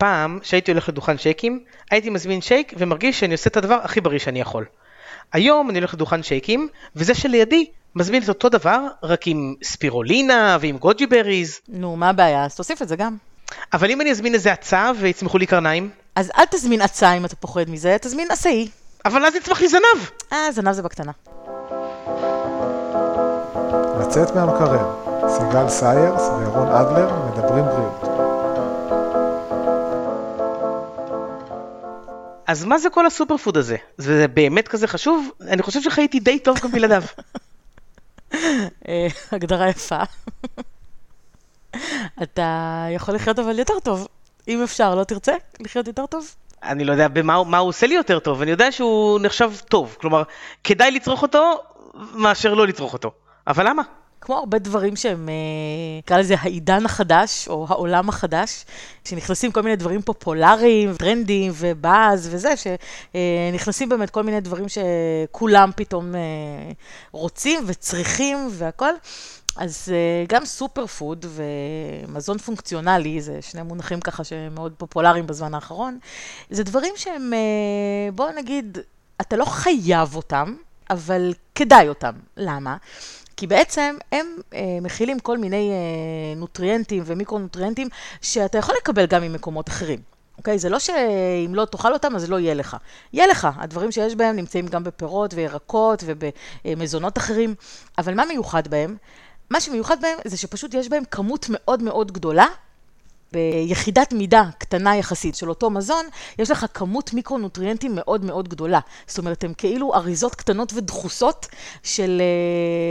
פעם, כשהייתי הולך לדוכן שייקים, הייתי מזמין שייק ומרגיש שאני עושה את הדבר הכי בריא שאני יכול. היום אני הולך לדוכן שייקים, וזה שלידי מזמין את אותו דבר, רק עם ספירולינה ועם גוג'י בריז. נו, מה הבעיה? אז תוסיף את זה גם. אבל אם אני אזמין איזה הצעה ויצמחו לי קרניים, אז אל תזמין הצעה אם אתה פוחד מזה, תזמין עשאי. אבל אז יצמח לי זנב. אה, זנב זה בקטנה. לצאת מהמקרר, סיגל סיירס וירון אדלר מדברים בריאות. אז מה זה כל הסופר פוד הזה? זה באמת כזה חשוב? אני חושב שחייתי די טוב גם בלעדיו. אה, הגדרה יפה. אתה יכול לחיות אבל יותר טוב. אם אפשר, לא תרצה לחיות יותר טוב? אני לא יודע במה מה הוא עושה לי יותר טוב, אני יודע שהוא נחשב טוב. כלומר, כדאי לצרוך אותו מאשר לא לצרוך אותו. אבל למה? כמו הרבה דברים שהם, אה, נקרא לזה העידן החדש, או העולם החדש, שנכנסים כל מיני דברים פופולריים, טרנדים ובאז וזה, שנכנסים באמת כל מיני דברים שכולם פתאום אה, רוצים וצריכים והכל. אז אה, גם סופר פוד ומזון פונקציונלי, זה שני מונחים ככה שמאוד פופולריים בזמן האחרון, זה דברים שהם, בואו נגיד, אתה לא חייב אותם, אבל כדאי אותם. למה? כי בעצם הם אה, מכילים כל מיני אה, נוטריאנטים ומיקרונוטריאנטים שאתה יכול לקבל גם ממקומות אחרים. אוקיי? זה לא שאם לא תאכל אותם, אז לא יהיה לך. יהיה לך. הדברים שיש בהם נמצאים גם בפירות וירקות ובמזונות אחרים, אבל מה מיוחד בהם? מה שמיוחד בהם זה שפשוט יש בהם כמות מאוד מאוד גדולה ביחידת מידה קטנה יחסית של אותו מזון, יש לך כמות מיקרונוטריאנטים מאוד מאוד גדולה. זאת אומרת, הם כאילו אריזות קטנות ודחוסות של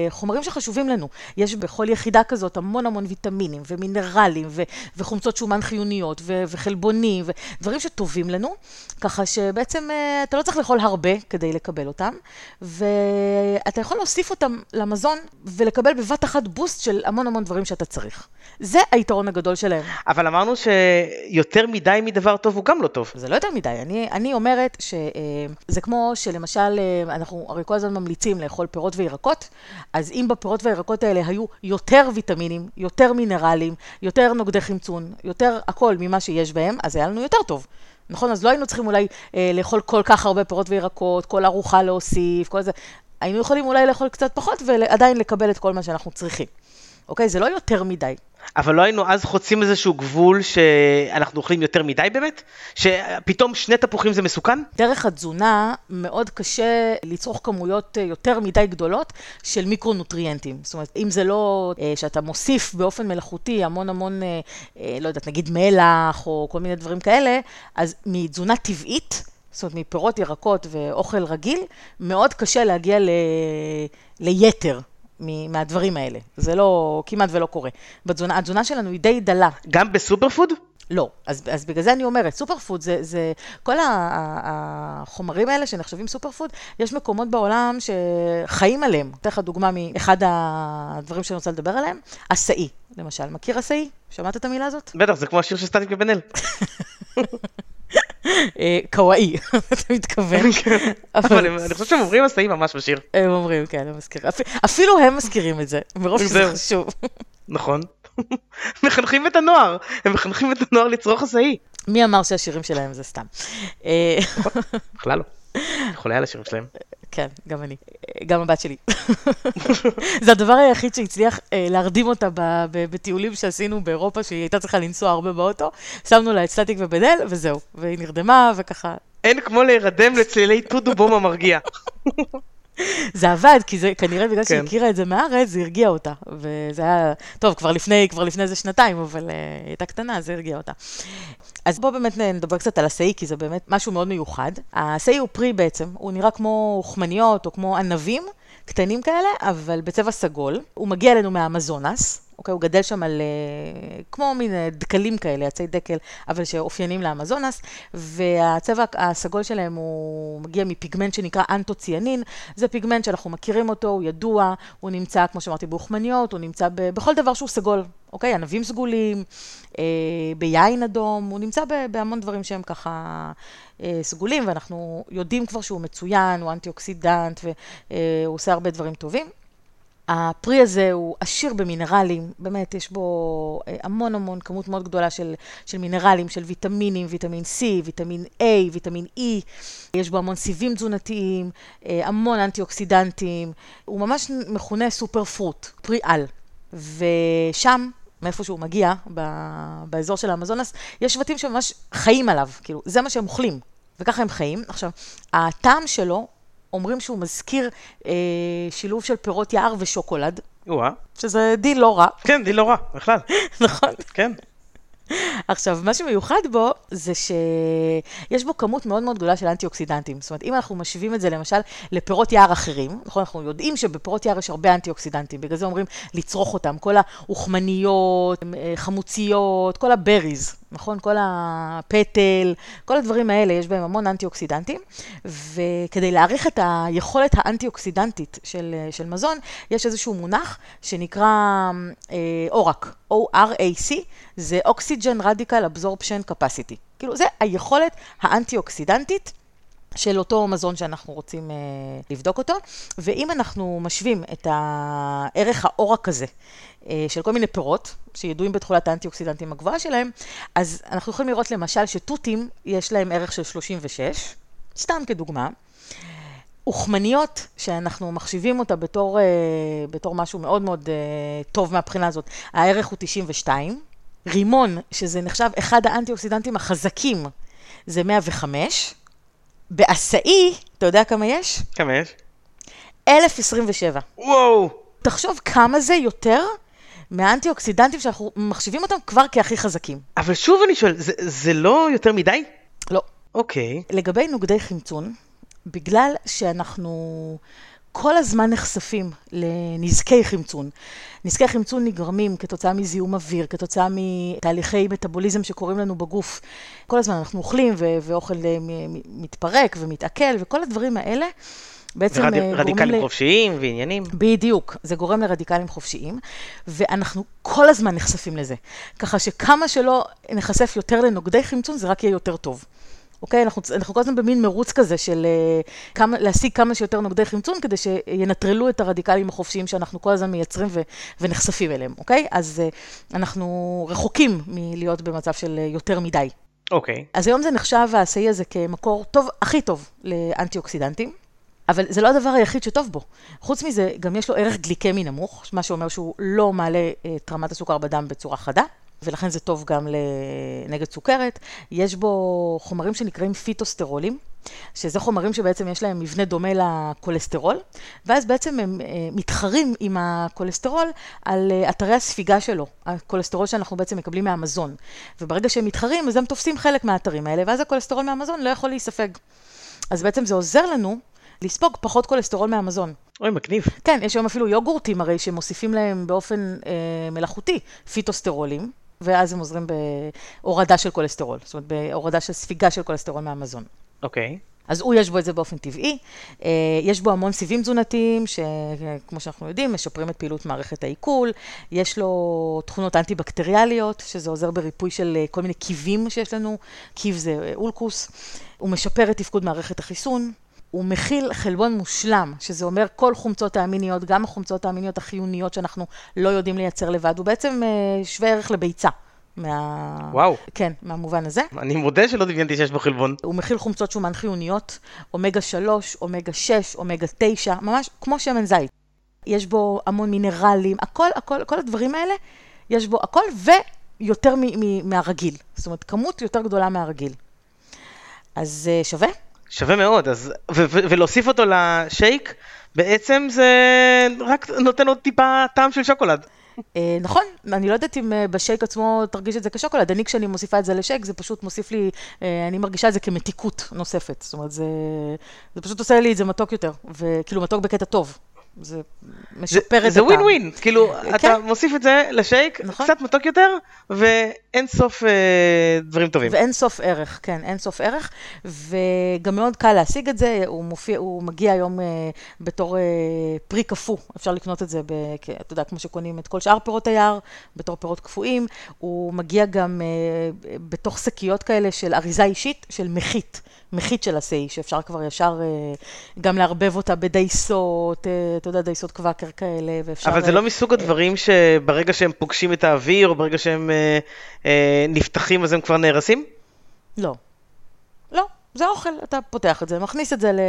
uh, חומרים שחשובים לנו. יש בכל יחידה כזאת המון המון ויטמינים ומינרלים ו- וחומצות שומן חיוניות ו- וחלבונים ודברים שטובים לנו, ככה שבעצם uh, אתה לא צריך לאכול הרבה כדי לקבל אותם, ואתה יכול להוסיף אותם למזון ולקבל בבת אחת בוסט של המון המון דברים שאתה צריך. זה היתרון הגדול שלהם. אבל אמרנו שיותר מדי מדבר טוב הוא גם לא טוב. זה לא יותר מדי, אני, אני אומרת שזה אה, כמו שלמשל, אה, אנחנו הרי כל הזמן ממליצים לאכול פירות וירקות, אז אם בפירות והירקות האלה היו יותר ויטמינים, יותר מינרלים, יותר נוגדי חמצון, יותר הכל ממה שיש בהם, אז היה לנו יותר טוב. נכון? אז לא היינו צריכים אולי אה, לאכול כל כך הרבה פירות וירקות, כל ארוחה להוסיף, כל זה. היינו יכולים אולי לאכול קצת פחות ועדיין לקבל את כל מה שאנחנו צריכים. אוקיי? זה לא יותר מדי. אבל לא היינו אז חוצים איזשהו גבול שאנחנו אוכלים יותר מדי באמת? שפתאום שני תפוחים זה מסוכן? דרך התזונה מאוד קשה לצרוך כמויות אה, יותר מדי גדולות של מיקרונוטריאנטים. זאת אומרת, אם זה לא אה, שאתה מוסיף באופן מלאכותי המון המון, אה, לא יודעת, נגיד מלח או כל מיני דברים כאלה, אז מתזונה טבעית, זאת אומרת, מפירות, ירקות ואוכל רגיל, מאוד קשה להגיע ל... ליותר. מהדברים האלה. זה לא, כמעט ולא קורה. בתזונה, התזונה שלנו היא די דלה. גם ב super food? לא, אז, אז בגלל זה אני אומרת, super food זה, זה כל החומרים האלה שנחשבים super food, יש מקומות בעולם שחיים עליהם. אתן לך דוגמה מאחד הדברים שאני רוצה לדבר עליהם, עשאי, למשל. מכיר עשאי? שמעת את המילה הזאת? בטח, זה כמו השיר של סטטיק ובן אל. אה, קוואי, אתה מתכוון. כן. אבל אני חושב שהם אומרים עשאים ממש בשיר. הם אומרים, כן, הם מזכירים. אפילו הם מזכירים את זה, מרוב שזה חשוב. נכון. מחנכים את הנוער, הם מחנכים את הנוער לצרוך עשאי. מי אמר שהשירים שלהם זה סתם? אה, בכלל לא. חולה על השירים שלהם. כן, גם אני. גם הבת שלי. זה הדבר היחיד שהצליח אה, להרדים אותה בטיולים שעשינו באירופה, שהיא הייתה צריכה לנסוע הרבה באוטו. שמנו לה את סטטיק ובן אל, וזהו. והיא נרדמה, וככה... אין כמו להירדם לצלילי טודו בום המרגיע. זה עבד, כי זה כנראה בגלל כן. שהיא הכירה את זה מהארץ, זה הרגיע אותה. וזה היה, טוב, כבר לפני, כבר לפני איזה שנתיים, אבל uh, היא הייתה קטנה, זה הרגיע אותה. אז בואו באמת נדבר קצת על הסאי, כי זה באמת משהו מאוד מיוחד. הסאי הוא פרי בעצם, הוא נראה כמו אוכמניות או כמו ענבים קטנים כאלה, אבל בצבע סגול. הוא מגיע אלינו מהאמזונס. אוקיי? הוא גדל שם על, uh, כמו מין אה, דקלים כאלה, עצי דקל, אבל שאופיינים לאמזונס, והצבע הסגול שלהם הוא מגיע מפיגמנט שנקרא אנטוציאנין, זה פיגמנט שאנחנו מכירים אותו, הוא ידוע, הוא נמצא, כמו שאמרתי, באוכמניות, הוא נמצא ב, בכל דבר שהוא סגול, אוקיי? ענבים סגולים, אה, ביין אדום, הוא נמצא בהמון דברים שהם ככה אה, סגולים, ואנחנו יודעים כבר שהוא מצוין, הוא אנטי אוקסידנט, והוא עושה הרבה דברים טובים. הפרי הזה הוא עשיר במינרלים, באמת, יש בו אה, המון המון כמות מאוד גדולה של, של מינרלים, של ויטמינים, ויטמין C, ויטמין A, ויטמין E, יש בו המון סיבים תזונתיים, אה, המון אנטי-אוקסידנטים, הוא ממש מכונה סופר פרוט, פרי על. ושם, מאיפה שהוא מגיע, באזור של האמזונס, יש שבטים שממש חיים עליו, כאילו, זה מה שהם אוכלים, וככה הם חיים. עכשיו, הטעם שלו אומרים שהוא מזכיר אה, שילוב של פירות יער ושוקולד. וואה. שזה דיל לא רע. כן, דיל לא רע, בכלל. נכון. כן. עכשיו, מה שמיוחד בו, זה שיש בו כמות מאוד מאוד גדולה של אנטי-אוקסידנטים. זאת אומרת, אם אנחנו משווים את זה למשל לפירות יער אחרים, נכון, אנחנו יודעים שבפירות יער יש הרבה אנטי-אוקסידנטים, בגלל זה אומרים לצרוך אותם, כל האוכמניות, אה, חמוציות, כל הבריז, נכון? כל הפטל, כל הדברים האלה, יש בהם המון אנטי-אוקסידנטים, וכדי להעריך את היכולת האנטי-אוקסידנטית של, של מזון, יש איזשהו מונח שנקרא אה, אורק, ORAC, זה Oxygen Radical Absorption Capacity. כאילו, זה היכולת האנטי-אוקסידנטית של אותו מזון שאנחנו רוצים אה, לבדוק אותו. ואם אנחנו משווים את הערך האורק הזה אה, של כל מיני פירות, שידועים בתכולת האנטי-אוקסידנטים הגבוהה שלהם, אז אנחנו יכולים לראות למשל שתותים, יש להם ערך של 36, סתם כדוגמה. אוכמניות, שאנחנו מחשיבים אותה בתור, אה, בתור משהו מאוד מאוד אה, טוב מהבחינה הזאת, הערך הוא 92. רימון, שזה נחשב אחד האנטי-אוקסידנטים החזקים, זה 105. בעשאי, אתה יודע כמה יש? כמה יש? 1027. וואו! תחשוב כמה זה יותר מהאנטי-אוקסידנטים שאנחנו מחשיבים אותם כבר כהכי חזקים. אבל שוב אני שואל, זה, זה לא יותר מדי? לא. אוקיי. לגבי נוגדי חמצון, בגלל שאנחנו כל הזמן נחשפים לנזקי חמצון. נזקי חמצון נגרמים כתוצאה מזיהום אוויר, כתוצאה מתהליכי מטאבוליזם שקורים לנו בגוף. כל הזמן אנחנו אוכלים ואוכל מתפרק ומתעכל וכל הדברים האלה. בעצם ורד... אה, רדיקלים ל... חופשיים ועניינים. בדיוק, זה גורם לרדיקלים חופשיים, ואנחנו כל הזמן נחשפים לזה. ככה שכמה שלא נחשף יותר לנוגדי חמצון, זה רק יהיה יותר טוב. אוקיי? אנחנו, אנחנו כל הזמן במין מרוץ כזה של uh, כמה, להשיג כמה שיותר נוגדי חמצון, כדי שינטרלו את הרדיקלים החופשיים שאנחנו כל הזמן מייצרים ו, ונחשפים אליהם, אוקיי? אז uh, אנחנו רחוקים מלהיות במצב של יותר מדי. אוקיי. אז היום זה נחשב, העשאי הזה, כמקור טוב, הכי טוב לאנטי-אוקסידנטים. אבל זה לא הדבר היחיד שטוב בו. חוץ מזה, גם יש לו ערך גליקמי נמוך, מה שאומר שהוא לא מעלה את רמת הסוכר בדם בצורה חדה. ולכן זה טוב גם נגד סוכרת. יש בו חומרים שנקראים פיטוסטרולים, שזה חומרים שבעצם יש להם מבנה דומה לכולסטרול, ואז בעצם הם אה, מתחרים עם הכולסטרול על אה, אתרי הספיגה שלו, הכולסטרול שאנחנו בעצם מקבלים מהמזון. וברגע שהם מתחרים, אז הם תופסים חלק מהאתרים האלה, ואז הכולסטרול מהמזון לא יכול להיספג. אז בעצם זה עוזר לנו לספוג פחות כולסטרול מהמזון. אוי, מגניב. כן, יש היום אפילו יוגורטים הרי שמוסיפים להם באופן אה, מלאכותי פיטוסטרולים, ואז הם עוזרים בהורדה של כולסטרול, זאת אומרת בהורדה של ספיגה של כולסטרול מהמזון. אוקיי. Okay. אז הוא יש בו את זה באופן טבעי. אה, יש בו המון סיבים תזונתיים, שכמו שאנחנו יודעים, משפרים את פעילות מערכת העיכול. יש לו תכונות אנטי-בקטריאליות, שזה עוזר בריפוי של אה, כל מיני קיבים שיש לנו. קיב זה אולקוס. הוא משפר את תפקוד מערכת החיסון. הוא מכיל חלבון מושלם, שזה אומר כל חומצות האמיניות, גם החומצות האמיניות החיוניות שאנחנו לא יודעים לייצר לבד, הוא בעצם אה, שווה ערך לביצה. מה... וואו. כן, מהמובן הזה. אני מודה שלא דמיינתי שיש בו חלבון. הוא מכיל חומצות שומן חיוניות, אומגה 3, אומגה 6, אומגה 9, ממש כמו שמן זית. יש בו המון מינרלים, הכל, הכל, כל הדברים האלה, יש בו הכל ויותר מהרגיל. זאת אומרת, כמות יותר גדולה מהרגיל. אז uh, שווה. שווה מאוד, אז, ו- ו- ולהוסיף אותו לשייק, בעצם זה רק נותן עוד טיפה טעם של שוקולד. אה, נכון, אני לא יודעת אם אה, בשייק עצמו תרגיש את זה כשוקולד, אני כשאני מוסיפה את זה לשייק, זה פשוט מוסיף לי, אה, אני מרגישה את זה כמתיקות נוספת, זאת אומרת, זה, זה פשוט עושה לי את זה מתוק יותר, וכאילו מתוק בקטע טוב. זה משפר את הטעם. זה ווין ווין, כאילו, כן. אתה מוסיף את זה לשייק, נכון. קצת מתוק יותר, ואין סוף אה, דברים טובים. ואין סוף ערך, כן, אין סוף ערך, וגם מאוד קל להשיג את זה, הוא, מופיע, הוא מגיע היום אה, בתור אה, פרי קפוא, אפשר לקנות את זה, ב, אתה יודע, כמו שקונים את כל שאר פירות היער, בתור פירות קפואים, הוא מגיע גם אה, בתוך שקיות כאלה של אריזה אישית, של מחית. מחית של עשי, שאפשר כבר ישר אה, גם לערבב אותה בדייסות, אה, אתה יודע, דייסות קוואקר כאלה, ואפשר... אבל זה לא מסוג הדברים שברגע שהם פוגשים את האוויר, או ברגע שהם אה, אה, נפתחים אז הם כבר נהרסים? לא. לא, זה אוכל, אתה פותח את זה, מכניס את זה ל...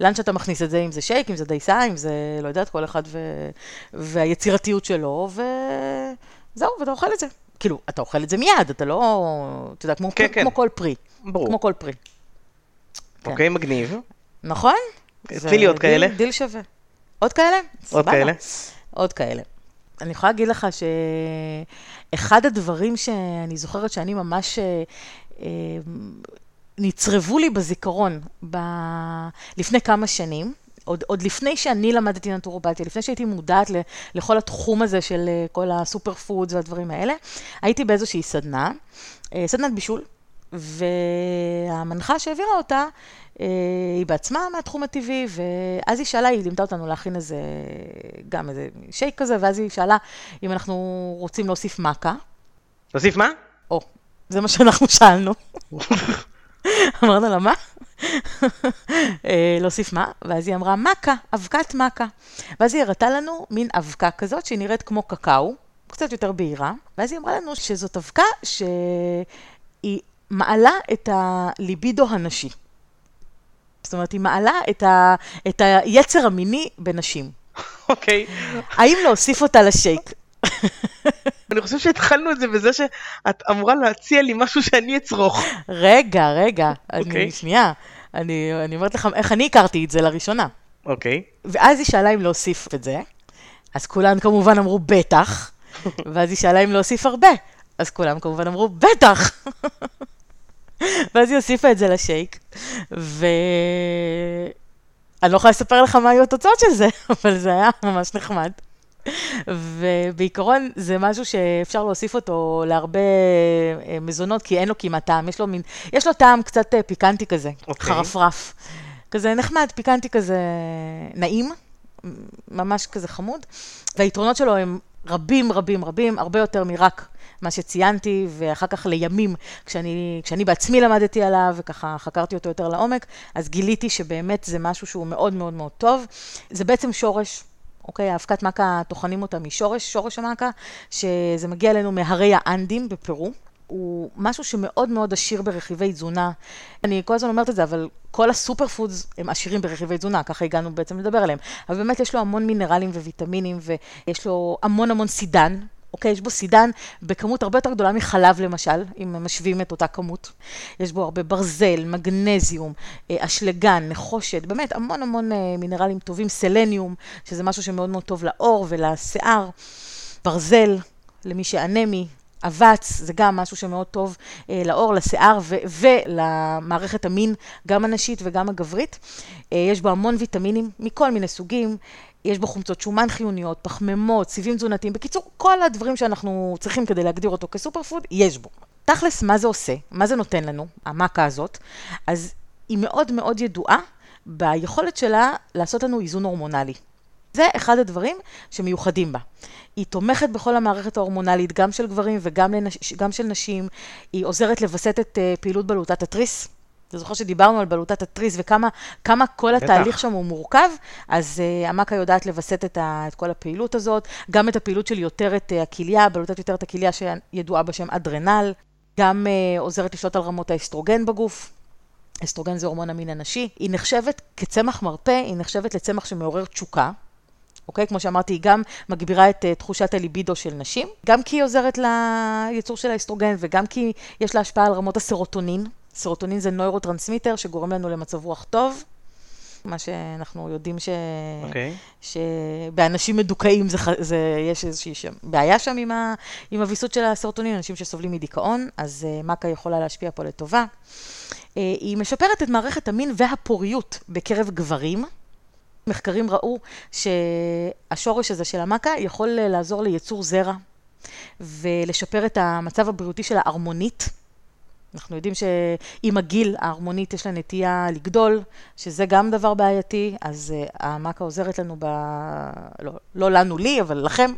לאן שאתה מכניס את זה, אם זה שייק, אם זה דייסה, אם זה, לא יודעת, כל אחד ו... והיצירתיות שלו, וזהו, ואתה אוכל את זה. כאילו, אתה אוכל את זה מיד, אתה לא, אתה יודע, כמו, כן, כמו כן. כל פרי. ברור. כמו כל פרי. כן. אוקיי, מגניב. נכון? תני לי עוד דיל- כאלה. דיל שווה. עוד כאלה? עוד סבבה. כאלה. עוד כאלה. אני יכולה להגיד לך שאחד הדברים שאני זוכרת שאני ממש... אה, אה, נצרבו לי בזיכרון ב... לפני כמה שנים, עוד, עוד לפני שאני למדתי נטורופתיה, לפני שהייתי מודעת ל, לכל התחום הזה של אה, כל הסופר פודס והדברים האלה, הייתי באיזושהי סדנה, סדנת בישול, והמנחה שהעבירה אותה, אה, היא בעצמה מהתחום הטבעי, ואז היא שאלה, היא לימדה אותנו להכין איזה, גם איזה שייק כזה, ואז היא שאלה אם אנחנו רוצים להוסיף מכה. תוסיף מה? או, זה מה שאנחנו שאלנו. אמרנו לה, מה? אה, להוסיף מה? ואז היא אמרה, מכה, אבקת מכה. ואז היא הראתה לנו מין אבקה כזאת שהיא נראית כמו קקאו, קצת יותר בהירה, ואז היא אמרה לנו שזאת אבקה שהיא מעלה את הליבידו הנשי. זאת אומרת, היא מעלה את, ה... את היצר המיני בנשים. אוקיי. האם להוסיף אותה לשייק? אני חושב שהתחלנו את זה בזה שאת אמורה להציע לי משהו שאני אצרוך. רגע, רגע, אוקיי. אני, שנייה. אני, אני אומרת לך איך אני הכרתי את זה לראשונה. אוקיי. ואז היא שאלה אם להוסיף את זה, אז כולם כמובן אמרו בטח, ואז היא שאלה אם להוסיף הרבה, אז כולם כמובן אמרו בטח. ואז היא הוסיפה את זה לשייק, ואני לא יכולה לספר לך מה היו התוצאות של זה, אבל זה היה ממש נחמד. ובעיקרון זה משהו שאפשר להוסיף אותו להרבה אה, מזונות, כי אין לו כמעט טעם, יש לו מין, יש לו טעם קצת אה, פיקנטי כזה, אוקיי. חרפרף. כזה נחמד, פיקנטי כזה נעים, ממש כזה חמוד, והיתרונות שלו הם רבים רבים רבים, הרבה יותר מרק מה שציינתי, ואחר כך לימים, כשאני, כשאני בעצמי למדתי עליו, וככה חקרתי אותו יותר לעומק, אז גיליתי שבאמת זה משהו שהוא מאוד מאוד מאוד טוב. זה בעצם שורש. אוקיי, האבקת מכה, טוחנים אותה משורש, שורש המכה, שזה מגיע אלינו מהרי האנדים בפרו. הוא משהו שמאוד מאוד עשיר ברכיבי תזונה. אני כל הזמן אומרת את זה, אבל כל הסופר פודס הם עשירים ברכיבי תזונה, ככה הגענו בעצם לדבר עליהם. אבל באמת יש לו המון מינרלים וויטמינים, ויש לו המון המון סידן. אוקיי, יש בו סידן בכמות הרבה יותר גדולה מחלב למשל, אם משווים את אותה כמות. יש בו הרבה ברזל, מגנזיום, אה, אשלגן, נחושת, באמת המון המון אה, מינרלים טובים, סלניום, שזה משהו שמאוד מאוד טוב לעור ולשיער, ברזל, למי שאנמי, אבץ, זה גם משהו שמאוד טוב אה, לעור, לשיער ו- ולמערכת המין, גם הנשית וגם הגברית. אה, יש בו המון ויטמינים מכל מיני סוגים, יש בו חומצות שומן חיוניות, פחמימות, סיבים תזונתיים, בקיצור, כל הדברים שאנחנו צריכים כדי להגדיר אותו כסופר פוד, יש בו. תכלס, מה זה עושה? מה זה נותן לנו, המכה הזאת? אז היא מאוד מאוד ידועה ביכולת שלה לעשות לנו איזון הורמונלי. זה אחד הדברים שמיוחדים בה. היא תומכת בכל המערכת ההורמונלית, גם של גברים וגם לנש... גם של נשים. היא עוזרת לווסת את uh, פעילות בלוטת התריס. אתה זוכר שדיברנו על בלוטת התריס וכמה כמה כל בטח. התהליך שם הוא מורכב, אז uh, המכה יודעת לווסת את, ה, את כל הפעילות הזאת, גם את הפעילות של יותרת uh, הכליה, בלוטת יותרת הכליה שידועה בשם אדרנל, גם אה, עוזרת לשלוט על רמות האסטרוגן בגוף. אסטרוגן זה הורמון המין הנשי. היא נחשבת כצמח מרפא, היא נחשבת לצמח שמעורר תשוקה. אוקיי? כמו שאמרתי, היא גם מגבירה את אה, תחושת הליבידו של נשים, גם כי היא עוזרת לייצור של האסטרוגן וגם כי יש לה השפעה על רמות הסרוטונין. סרוטונין זה נוירוטרנסמיטר שגורם לנו למצב רוח טוב. מה שאנחנו יודעים ש... אוקיי. שבאנשים מדוכאים זה, זה, יש איזושהי שם, בעיה שם עם, ה, עם הוויסות של הסרוטונין, אנשים שסובלים מדיכאון, אז uh, מכה יכולה להשפיע פה לטובה. Uh, היא משפרת את מערכת המין והפוריות בקרב גברים. מחקרים ראו שהשורש הזה של המכה יכול אה, לעזור לייצור זרע ולשפר את המצב הבריאותי של ההרמונית. אנחנו יודעים שעם הגיל ההרמונית יש לה נטייה לגדול, שזה גם דבר בעייתי, אז uh, המכה עוזרת לנו ב... לא, לא לנו לי, אבל לכם,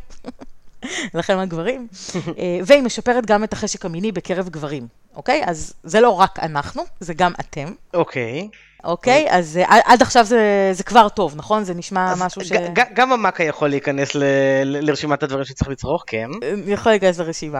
לכם הגברים. uh, והיא משפרת גם את החשק המיני בקרב גברים. אוקיי? אז זה לא רק אנחנו, זה גם אתם. אוקיי. אוקיי? אז אה, עד- עכשיו זה, זה כבר טוב, נכון? זה נשמע משהו ש... גם המאקה יכול להיכנס ל- ל- לרשימת הדברים שצריך לצרוך, כן. יכול להיכנס לרשימה.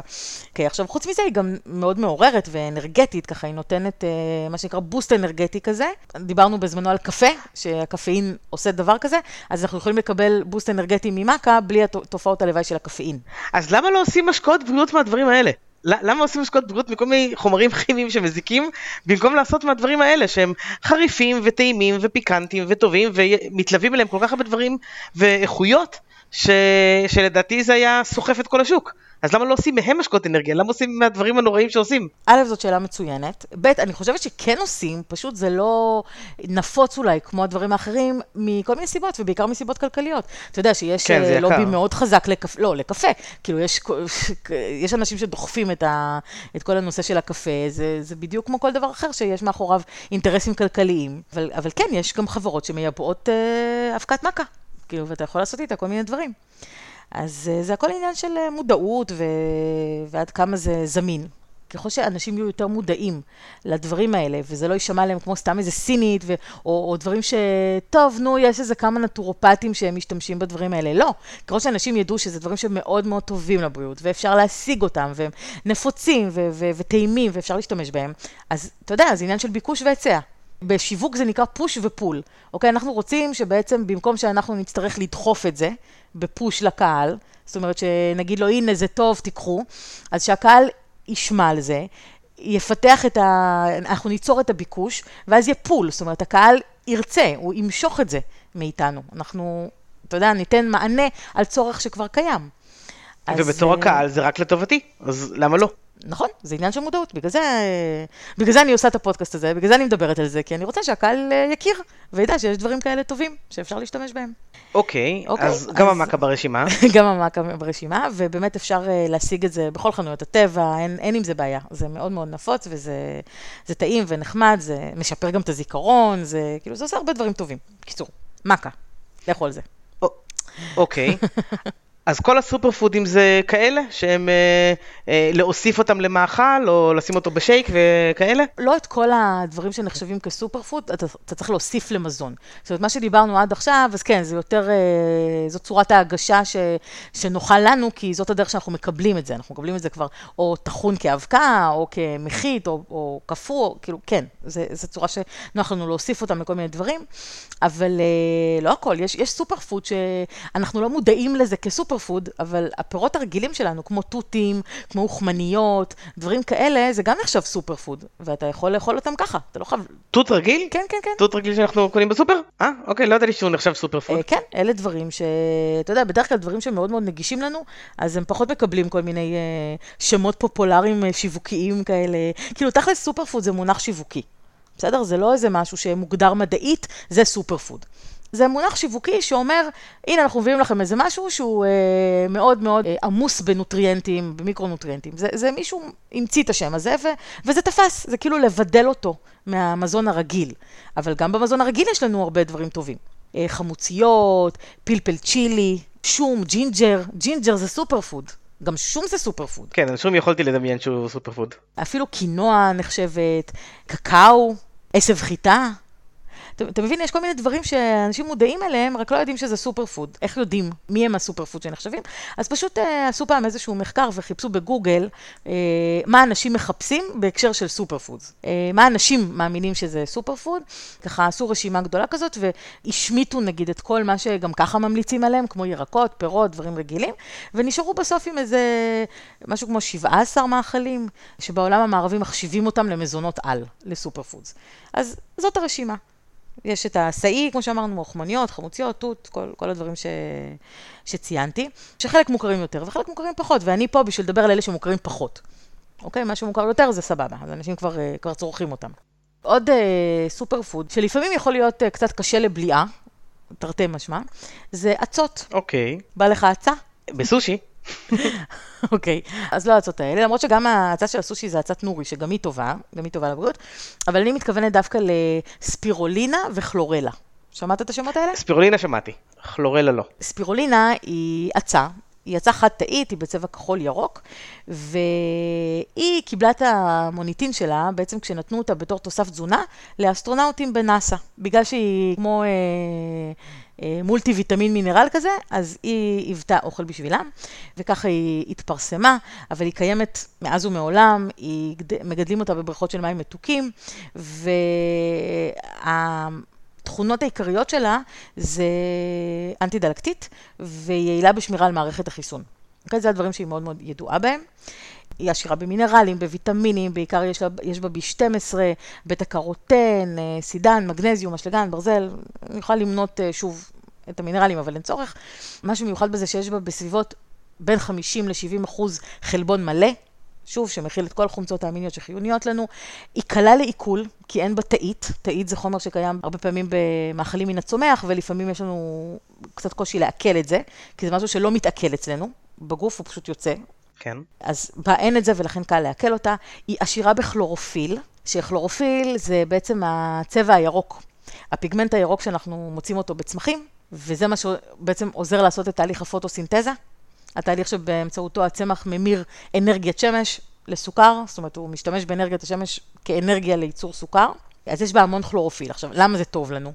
אוקיי, עכשיו חוץ מזה היא גם מאוד מעוררת ואנרגטית, ככה היא נותנת אה, מה שנקרא בוסט אנרגטי כזה. דיברנו בזמנו על קפה, שהקפאין עושה דבר כזה, אז אנחנו יכולים לקבל בוסט אנרגטי ממאקה בלי התופעות הלוואי של הקפאין. אז למה לא עושים משקאות בריאות מהדברים האלה? למה עושים משקאות בריאות מכל מיני חומרים כימיים שמזיקים, במקום לעשות מהדברים האלה שהם חריפים וטעימים ופיקנטיים וטובים ומתלווים אליהם כל כך הרבה דברים ואיכויות ש... שלדעתי זה היה סוחף את כל השוק. אז למה לא עושים מהם משקאות אנרגיה? למה עושים מהדברים הנוראים שעושים? א', זאת שאלה מצוינת. ב', אני חושבת שכן עושים, פשוט זה לא נפוץ אולי כמו הדברים האחרים, מכל מיני סיבות, ובעיקר מסיבות כלכליות. אתה יודע שיש כן, אה, לובי. מאוד חזק לקפה, לא, לקפה. כאילו, יש, יש אנשים שדוחפים את, ה, את כל הנושא של הקפה, זה, זה בדיוק כמו כל דבר אחר שיש מאחוריו אינטרסים כלכליים. אבל, אבל כן, יש גם חברות שמייבאות אה, אבקת מכה. כאילו, ואתה יכול לעשות איתה כל מיני דברים. אז אה, זה הכל עניין של אה, מודעות ו... ועד כמה זה זמין. ככל שאנשים יהיו יותר מודעים לדברים האלה, וזה לא יישמע להם כמו סתם איזה סינית, ו... או, או דברים ש... טוב, נו, יש איזה כמה נטורופטים שהם משתמשים בדברים האלה. לא. ככל שאנשים ידעו שזה דברים שמאוד מאוד טובים לבריאות, ואפשר להשיג אותם, והם נפוצים ו... ו... וטעימים, ואפשר להשתמש בהם, אז אתה יודע, זה עניין של ביקוש והיצע. בשיווק זה נקרא פוש ופול. אוקיי? אנחנו רוצים שבעצם במקום שאנחנו נצטרך לדחוף את זה בפוש לקהל, זאת אומרת שנגיד לו, הנה זה טוב, תיקחו, אז שהקהל ישמע על זה, יפתח את ה... אנחנו ניצור את הביקוש, ואז יהיה פול, זאת אומרת, הקהל ירצה, הוא ימשוך את זה מאיתנו. אנחנו, אתה יודע, ניתן מענה על צורך שכבר קיים. אז, ובתור אה, הקהל זה רק לטובתי, אז למה לא? נכון, זה עניין של מודעות, בגלל זה, בגלל זה אני עושה את הפודקאסט הזה, בגלל זה אני מדברת על זה, כי אני רוצה שהקהל אה, יכיר וידע שיש דברים כאלה טובים שאפשר להשתמש בהם. אוקיי, אוקיי, אז גם אז- המאקה ברשימה. גם המעקה ברשימה, ובאמת אפשר אה, להשיג את זה בכל חנויות הטבע, אין, אין עם זה בעיה. זה מאוד מאוד נפוץ, וזה זה טעים ונחמד, זה משפר גם את הזיכרון, זה כאילו, זה עושה הרבה דברים טובים. בקיצור, מעקה, לכו על זה. אוקיי. אז כל הסופר פודים זה כאלה שהם אה, אה, להוסיף אותם למאכל או לשים אותו בשייק וכאלה? לא את כל הדברים שנחשבים כ super food, אתה, אתה צריך להוסיף למזון. זאת אומרת, מה שדיברנו עד עכשיו, אז כן, זה יותר, אה, זאת צורת ההגשה ש, שנוחה לנו, כי זאת הדרך שאנחנו מקבלים את זה. אנחנו מקבלים את זה כבר או טחון כאבקה, או כמחית, או, או קפוא, כאילו, כן, זו צורה שנוח לנו להוסיף אותם לכל מיני דברים, אבל אה, לא הכל, יש, יש super food שאנחנו לא מודעים לזה כ super food, אבל הפירות הרגילים שלנו, כמו תותים, כמו אוכמניות, דברים כאלה, זה גם נחשב סופר פוד, ואתה יכול לאכול אותם ככה, אתה לא חייב... תות רגיל? כן, כן, כן. תות רגיל שאנחנו קונים בסופר? אה, אוקיי, לא ידעתי שהוא נחשב סופר פוד. אה, כן, אלה דברים ש... אתה יודע, בדרך כלל דברים שמאוד מאוד נגישים לנו, אז הם פחות מקבלים כל מיני אה, שמות פופולריים אה, שיווקיים כאלה. כאילו, תכל'ס סופר פוד זה מונח שיווקי, בסדר? זה לא איזה משהו שמוגדר מדעית, זה סופר פוד. זה מונח שיווקי שאומר, הנה, אנחנו מביאים לכם איזה משהו שהוא אה, מאוד מאוד אה, עמוס בנוטריאנטים, במיקרונוטריאנטים. זה, זה מישהו המציא את השם הזה, ו, וזה תפס, זה כאילו לבדל אותו מהמזון הרגיל. אבל גם במזון הרגיל יש לנו הרבה דברים טובים. אה, חמוציות, פלפל צ'ילי, שום, ג'ינג'ר, ג'ינג'ר זה סופר פוד. גם שום זה סופר פוד. כן, על שום יכולתי לדמיין שהוא סופר פוד. אפילו קינוע נחשבת, קקאו, עשב חיטה. אתה, מבין, יש כל מיני דברים שאנשים מודעים אליהם, רק לא יודעים שזה סופר פוד. איך יודעים מי הם הסופר פוד שנחשבים? אז פשוט אה, עשו פעם איזשהו מחקר וחיפשו בגוגל אה, מה אנשים מחפשים בהקשר של סופר פוד. אה, מה אנשים מאמינים שזה סופר פוד. ככה עשו רשימה גדולה כזאת והשמיטו נגיד את כל מה שגם ככה ממליצים עליהם, כמו ירקות, פירות, דברים רגילים, ונשארו בסוף עם איזה משהו כמו 17 מאכלים, שבעולם המערבי מחשיבים אותם למזונות על, ל superfoods. אז זאת הרשימה. יש את העשאי, כמו שאמרנו, מוכמניות, חמוציות, תות, כל, כל הדברים ש... שציינתי, שחלק מוכרים יותר וחלק מוכרים פחות, ואני פה בשביל לדבר על אלה שמוכרים פחות. אוקיי? מה שמוכר יותר זה סבבה, אז אנשים כבר, אה, כבר צורכים אותם. עוד אה, סופר פוד, שלפעמים יכול להיות אה, קצת קשה לבליעה, תרתי משמע, זה אצות. אוקיי. בא לך אצה? בסושי? אוקיי, אז לא האצות האלה, למרות שגם האצה של הסושי זה אצת נורי, שגם היא טובה, גם היא טובה לבריאות, אבל אני מתכוונת דווקא לספירולינה וכלורלה. שמעת את השמות האלה? ספירולינה שמעתי, כלורלה לא. ספירולינה היא אצה היא יצאה חד-תאית, היא בצבע כחול-ירוק, והיא קיבלה את המוניטין שלה, בעצם כשנתנו אותה בתור תוסף תזונה, לאסטרונאוטים בנאסא. בגלל שהיא כמו... אה, מולטי ויטמין מינרל כזה, אז היא היוותה אוכל בשבילם, וככה היא התפרסמה, אבל היא קיימת מאז ומעולם, היא, מגדלים אותה בבריכות של מים מתוקים, והתכונות העיקריות שלה זה אנטי-דלקתית, ויעילה בשמירה על מערכת החיסון. אוקיי? זה הדברים שהיא מאוד מאוד ידועה בהם. היא עשירה במינרלים, בוויטמינים, בעיקר יש, יש בה B12, בטא קרוטן, אה, סידן, מגנזיום, אשלגן, ברזל, אני יכולה למנות אה, שוב את המינרלים, אבל אין צורך. מה שמיוחד בזה שיש בה בסביבות בין 50 ל-70 אחוז חלבון מלא, שוב, שמכיל את כל החומצות האמיניות שחיוניות לנו. היא קלה לעיכול, כי אין בה תאית. תאית זה חומר שקיים הרבה פעמים במאכלים מן הצומח, ולפעמים יש לנו קצת קושי לעכל את זה, כי זה משהו שלא מתעכל אצלנו. בגוף הוא פשוט יוצא, כן. אז בה אין את זה ולכן קל לעכל אותה. היא עשירה בכלורופיל, שכלורופיל זה בעצם הצבע הירוק, הפיגמנט הירוק שאנחנו מוצאים אותו בצמחים, וזה מה שבעצם עוזר לעשות את תהליך הפוטוסינתזה. התהליך שבאמצעותו הצמח ממיר אנרגיית שמש לסוכר, זאת אומרת, הוא משתמש באנרגיית השמש כאנרגיה לייצור סוכר. אז יש בה המון כלורופיל. עכשיו, למה זה טוב לנו?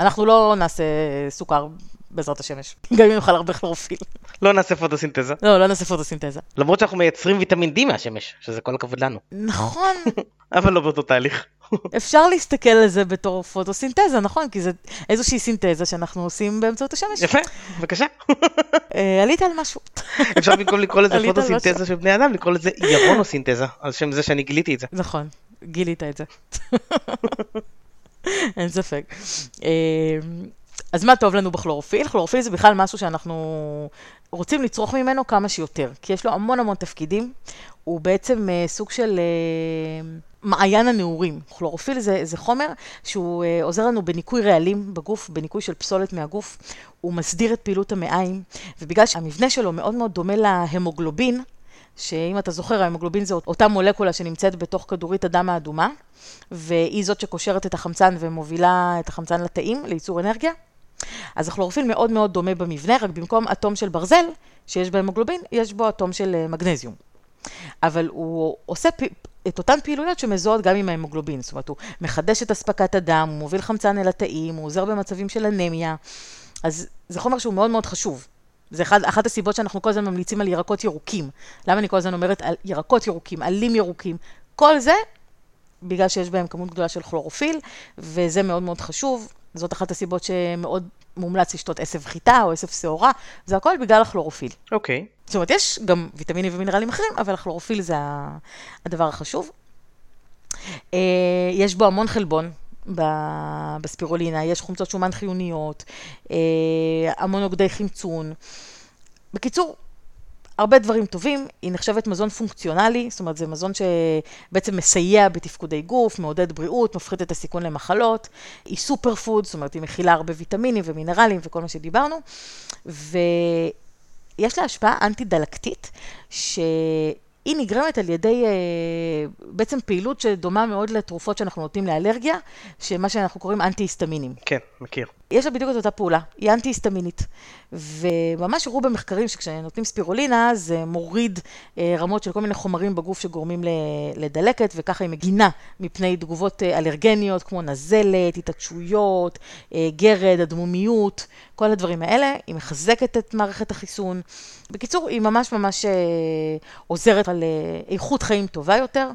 אנחנו לא נעשה סוכר בעזרת השמש, גם אם נאכל הרבה כלורופיל. לא נעשה פוטוסינתזה. לא, לא נעשה פוטוסינתזה. למרות שאנחנו מייצרים ויטמין D מהשמש, שזה כל הכבוד לנו. נכון. אבל לא באותו תהליך. אפשר להסתכל על זה בתור פוטוסינתזה, נכון? כי זה איזושהי סינתזה שאנחנו עושים באמצעות השמש. יפה, בבקשה. אה, עלית על משהו. אפשר במקום לקרוא לזה פוטוסינתזה של בני אדם, לקרוא לזה ירונוסינתזה, על שם זה שאני גיליתי את זה. נכון, גילית את זה. אין ספק. אה, אז מה טוב לנו בכלורופיל? כלורופיל זה בכלל משהו שאנחנו רוצים לצרוך ממנו כמה שיותר, כי יש לו המון המון תפקידים. הוא בעצם uh, סוג של uh, מעיין הנעורים. כלורופיל זה, זה חומר שהוא uh, עוזר לנו בניקוי רעלים בגוף, בניקוי של פסולת מהגוף. הוא מסדיר את פעילות המעיים, ובגלל שהמבנה שלו מאוד מאוד דומה להמוגלובין, שאם אתה זוכר, ההמוגלובין זה אותה מולקולה שנמצאת בתוך כדורית הדם האדומה, והיא זאת שקושרת את החמצן ומובילה את החמצן לתאים לייצור אנרגיה. אז הכלורופיל מאוד מאוד דומה במבנה, רק במקום אטום של ברזל, שיש בהמוגלובין, יש בו אטום של אה, מגנזיום. אבל הוא עושה פ... את אותן פעילויות שמזוהות גם עם ההמוגלובין. זאת אומרת, הוא מחדש את אספקת הדם, הוא מוביל חמצן אל התאים, הוא עוזר במצבים של אנמיה. אז זה חומר שהוא מאוד מאוד חשוב. זה אחד, אחת הסיבות שאנחנו כל הזמן ממליצים על ירקות ירוקים. למה אני כל הזמן אומרת על ירקות ירוקים, עלים ירוקים? כל זה בגלל שיש בהם כמות גדולה של כלורופיל, וזה מאוד מאוד חשוב. זאת אחת הסיבות שמאוד מומלץ לשתות עשב חיטה או עשב שעורה, זה הכל בגלל הכלורופיל. אוקיי. Okay. זאת אומרת, יש גם ויטמינים ומינרלים אחרים, אבל הכלורופיל זה הדבר החשוב. אה, יש בו המון חלבון, בספירולינה, יש חומצות שומן חיוניות, אה, המון נוגדי חמצון. בקיצור, הרבה דברים טובים, היא נחשבת מזון פונקציונלי, זאת אומרת זה מזון שבעצם מסייע בתפקודי גוף, מעודד בריאות, מפחית את הסיכון למחלות, היא סופר פוד, זאת אומרת היא מכילה הרבה ויטמינים ומינרלים וכל מה שדיברנו, ויש לה השפעה אנטי-דלקתית, ש... היא נגרמת על ידי אה, בעצם פעילות שדומה מאוד לתרופות שאנחנו נותנים לאלרגיה, שמה שאנחנו קוראים אנטי-היסטמינים. כן, מכיר. יש לה בדיוק את אותה פעולה, היא אנטי-היסטמינית. וממש הראו במחקרים שכשנותנים ספירולינה, זה מוריד אה, רמות של כל מיני חומרים בגוף שגורמים לדלקת, וככה היא מגינה מפני תגובות אה, אלרגניות, כמו נזלת, התעקשויות, אה, גרד, אדמומיות, כל הדברים האלה. היא מחזקת את מערכת החיסון. בקיצור, היא ממש ממש עוזרת על איכות חיים טובה יותר.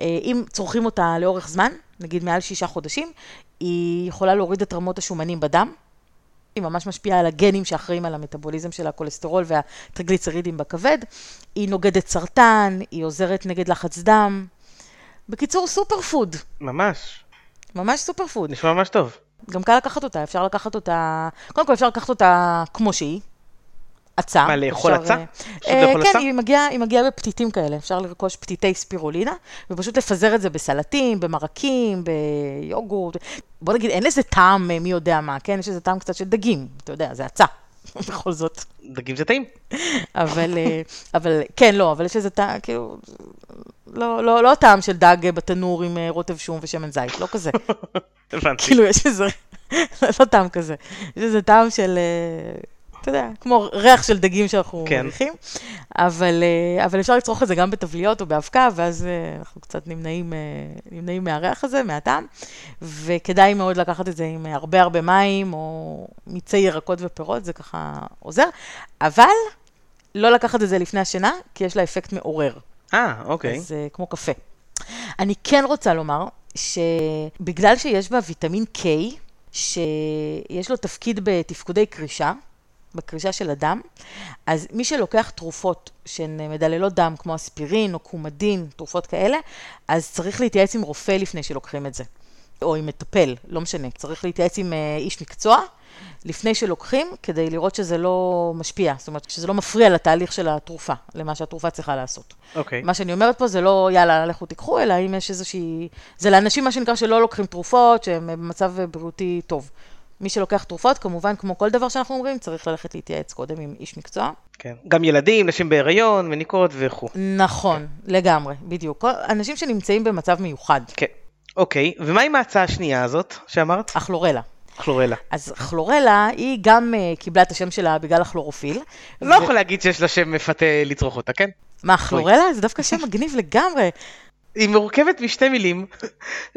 אם צורכים אותה לאורך זמן, נגיד מעל שישה חודשים, היא יכולה להוריד את רמות השומנים בדם. היא ממש משפיעה על הגנים שאחראים על המטאבוליזם של הכולסטרול והטריגליצרידים בכבד. היא נוגדת סרטן, היא עוזרת נגד לחץ דם. בקיצור, סופר פוד. ממש. ממש סופר פוד. נשמע ממש טוב. גם קל לקחת אותה, אפשר לקחת אותה, קודם כל אפשר לקחת אותה כמו שהיא, אצה. מה, לאכול אצה? אה, כן, היא מגיעה, בפתיתים כאלה, אפשר לרכוש פתיתי ספירולינה, ופשוט לפזר את זה בסלטים, במרקים, ביוגורט. בוא נגיד, אין לזה טעם מי יודע מה, כן? יש לזה טעם קצת של דגים, אתה יודע, זה אצה, בכל זאת. דגים זה טעים. אבל, אה, אבל, כן, לא, אבל יש לזה טעם, כאילו, לא, לא, לא טעם של דג בתנור עם אה, רוטב שום ושמן זית, לא כזה. הבנתי. כאילו, יש איזה, לא טעם כזה, יש איזה טעם של... אתה יודע, כמו ריח של דגים שאנחנו כן. מריחים, אבל, אה, אבל אפשר לצרוך את זה גם בתבליות או באבקה, ואז אה, אנחנו קצת נמנעים, אה, נמנעים מהריח הזה, מהטעם, וכדאי מאוד לקחת את זה עם הרבה הרבה מים, או מיצי ירקות ופירות, זה ככה עוזר, אבל לא לקחת את זה לפני השינה, כי יש לה אפקט מעורר. אה, אוקיי. אז כמו קפה. אני כן רוצה לומר שבגלל שיש בה ויטמין K, שיש לו תפקיד בתפקודי קרישה, בקרישה של הדם, אז מי שלוקח תרופות שהן מדללות דם, כמו אספירין או קומדין, תרופות כאלה, אז צריך להתייעץ עם רופא לפני שלוקחים את זה. או עם מטפל, לא משנה. צריך להתייעץ עם uh, איש מקצוע לפני שלוקחים, כדי לראות שזה לא משפיע, זאת אומרת, שזה לא מפריע לתהליך של התרופה, למה שהתרופה צריכה לעשות. אוקיי. מה שאני אומרת פה זה לא, יאללה, לכו תיקחו, אלא אם יש איזושהי... זה לאנשים, מה שנקרא, שלא לוקחים תרופות, שהם במצב בריאותי טוב. מי שלוקח תרופות, כמובן, כמו כל דבר שאנחנו אומרים, צריך ללכת להתייעץ קודם עם איש מקצוע. כן. גם ילדים, נשים בהיריון, מניקות וכו'. נכון, לגמרי, בדיוק. אנשים שנמצאים במצב מיוחד, כן. אוקיי, ומה עם ההצעה השנייה הזאת שאמרת? הכלורלה. כלורלה. אז כלורלה, היא גם uh, קיבלה את השם שלה בגלל הכלורופיל. לא יכול להגיד שיש לה שם מפתה לצרוך אותה, כן? מה, כלורלה? זה דווקא שם מגניב לגמרי. היא מורכבת משתי מילים,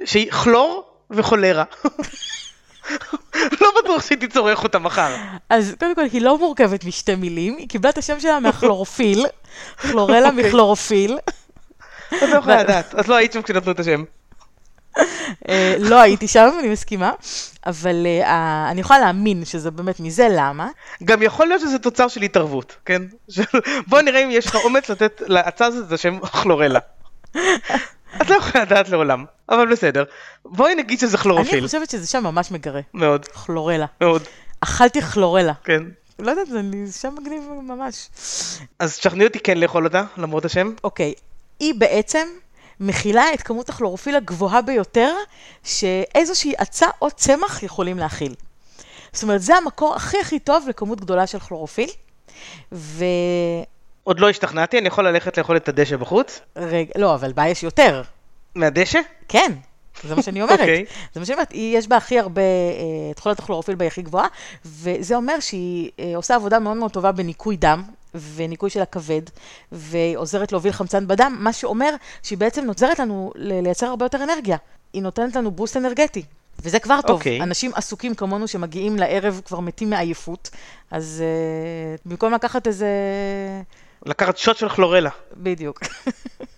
שהיא כלור וחולרה. לא בטוח שהיא תצורך אותה מחר. אז קודם כל, היא לא מורכבת משתי מילים, היא קיבלה את השם שלה מהכלורופיל, כלורלה מכלורופיל. את לא יכולה לדעת, את לא היית שם כשנתנו את השם. אה, לא הייתי שם, אני מסכימה, אבל אה, אני יכולה להאמין שזה באמת מזה, למה? גם יכול להיות שזה תוצר של התערבות, כן? בוא נראה אם יש לך אומץ לתת להצעה הזאת את השם כלורלה. את לא יכולה לדעת לעולם, אבל בסדר. בואי נגיד שזה אני כלורופיל. חושבת שזה שם ממש מגרה, מאוד, כלורלה. מאוד, אכלתי כלורלה. כן. לא יודעת, זה שם מגניב ממש. אז תשכנעי אותי כן לאכול אותה, למרות השם. אוקיי, היא בעצם מכילה את כמות הכלורופיל הגבוהה ביותר שאיזושהי עצה או צמח יכולים להכיל. זאת אומרת, זה המקור הכי הכי טוב לכמות גדולה של כלורופיל. ורגע, עוד לא השתכנעתי, אני יכול ללכת לאכול את הדשא בחוץ? לא, אבל בה יש יותר. מהדשא? כן, זה מה שאני אומרת. אוקיי. זה מה שאני אומרת, היא- יש בה הכי הרבה, אה, תכולת הכלורופיל בה היא הכי גבוהה, וזה אומר שהיא אה, עושה עבודה מאוד מאוד טובה בניקוי דם. וניקוי של הכבד, והיא עוזרת להוביל חמצן בדם, מה שאומר שהיא בעצם עוזרת לנו לייצר הרבה יותר אנרגיה. היא נותנת לנו בוסט אנרגטי, וזה כבר טוב. אוקיי. אנשים עסוקים כמונו שמגיעים לערב כבר מתים מעייפות, אז uh, במקום לקחת איזה... לקחת שוט של כלורלה. בדיוק.